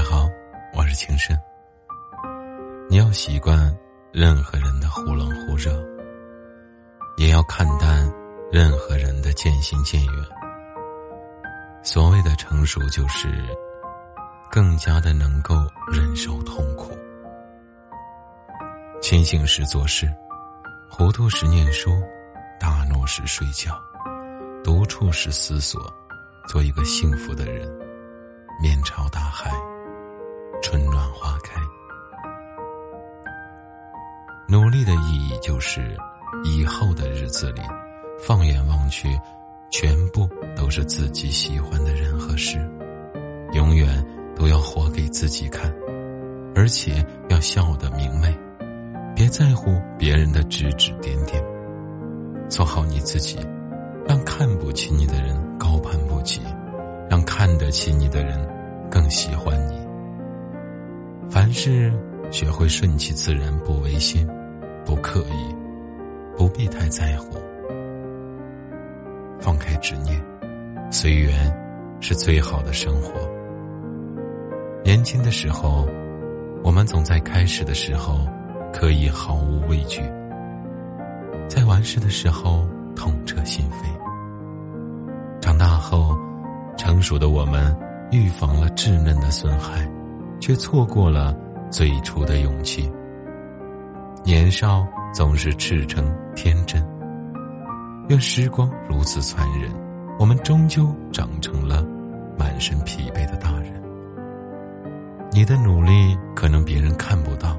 家好，我是情深。你要习惯任何人的忽冷忽热，也要看淡任何人的渐行渐远。所谓的成熟，就是更加的能够忍受痛苦。清醒时做事，糊涂时念书，大怒时睡觉，独处时思索，做一个幸福的人。面朝大海，努力的意义就是，以后的日子里，放眼望去，全部都是自己喜欢的人和事，永远都要活给自己看，而且要笑得明媚，别在乎别人的指指点点，做好你自己，让看不起你的人高攀不起。让看得起你的人更喜欢你。凡事学会顺其自然，不违心，不刻意，不必太在乎。放开执念，随缘是最好的生活。年轻的时候，我们总在开始的时候可以毫无畏惧，在完事的时候痛彻心扉。长大后。成熟的我们，预防了稚嫩的损害，却错过了最初的勇气。年少总是赤诚天真，愿时光如此残忍，我们终究长成了满身疲惫的大人。你的努力可能别人看不到，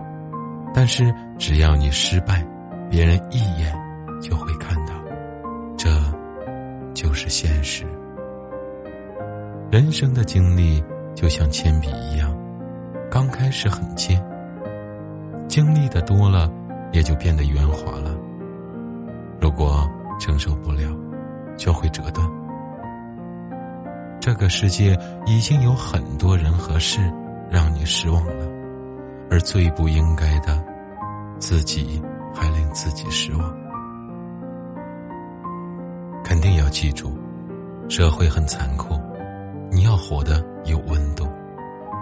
但是只要你失败，别人一眼就会看到，这就是现实。人生的经历就像铅笔一样，刚开始很尖，经历的多了，也就变得圆滑了。如果承受不了，就会折断。这个世界已经有很多人和事让你失望了，而最不应该的，自己还令自己失望。肯定要记住，社会很残酷。你要活得有温度。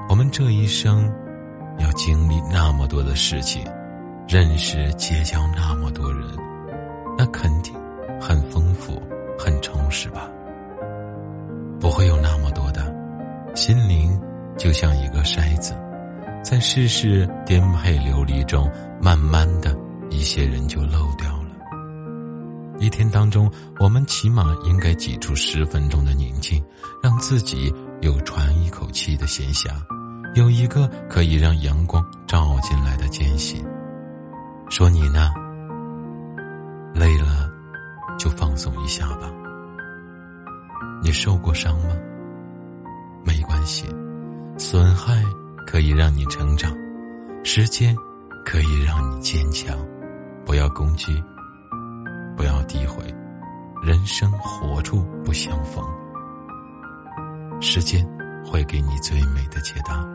我们这一生要经那么多的事情，认识结交那么多人，那肯定很丰富、很充实吧？不会有那么多的，心灵就像一个筛子，在世事颠沛流离中，慢慢的一些人就漏掉了。一天当中，我们起码应该挤出十分钟的宁静，让自己有喘一口气的闲暇，有一个可以让阳光照进来的间隙。说你呢？累了，就放松一下吧。你受过伤吗？没关系，损害可以让你成长，时间可以让你坚强，不要攻击。不要诋毁，人生何处不相逢？时间会给你最美的解答。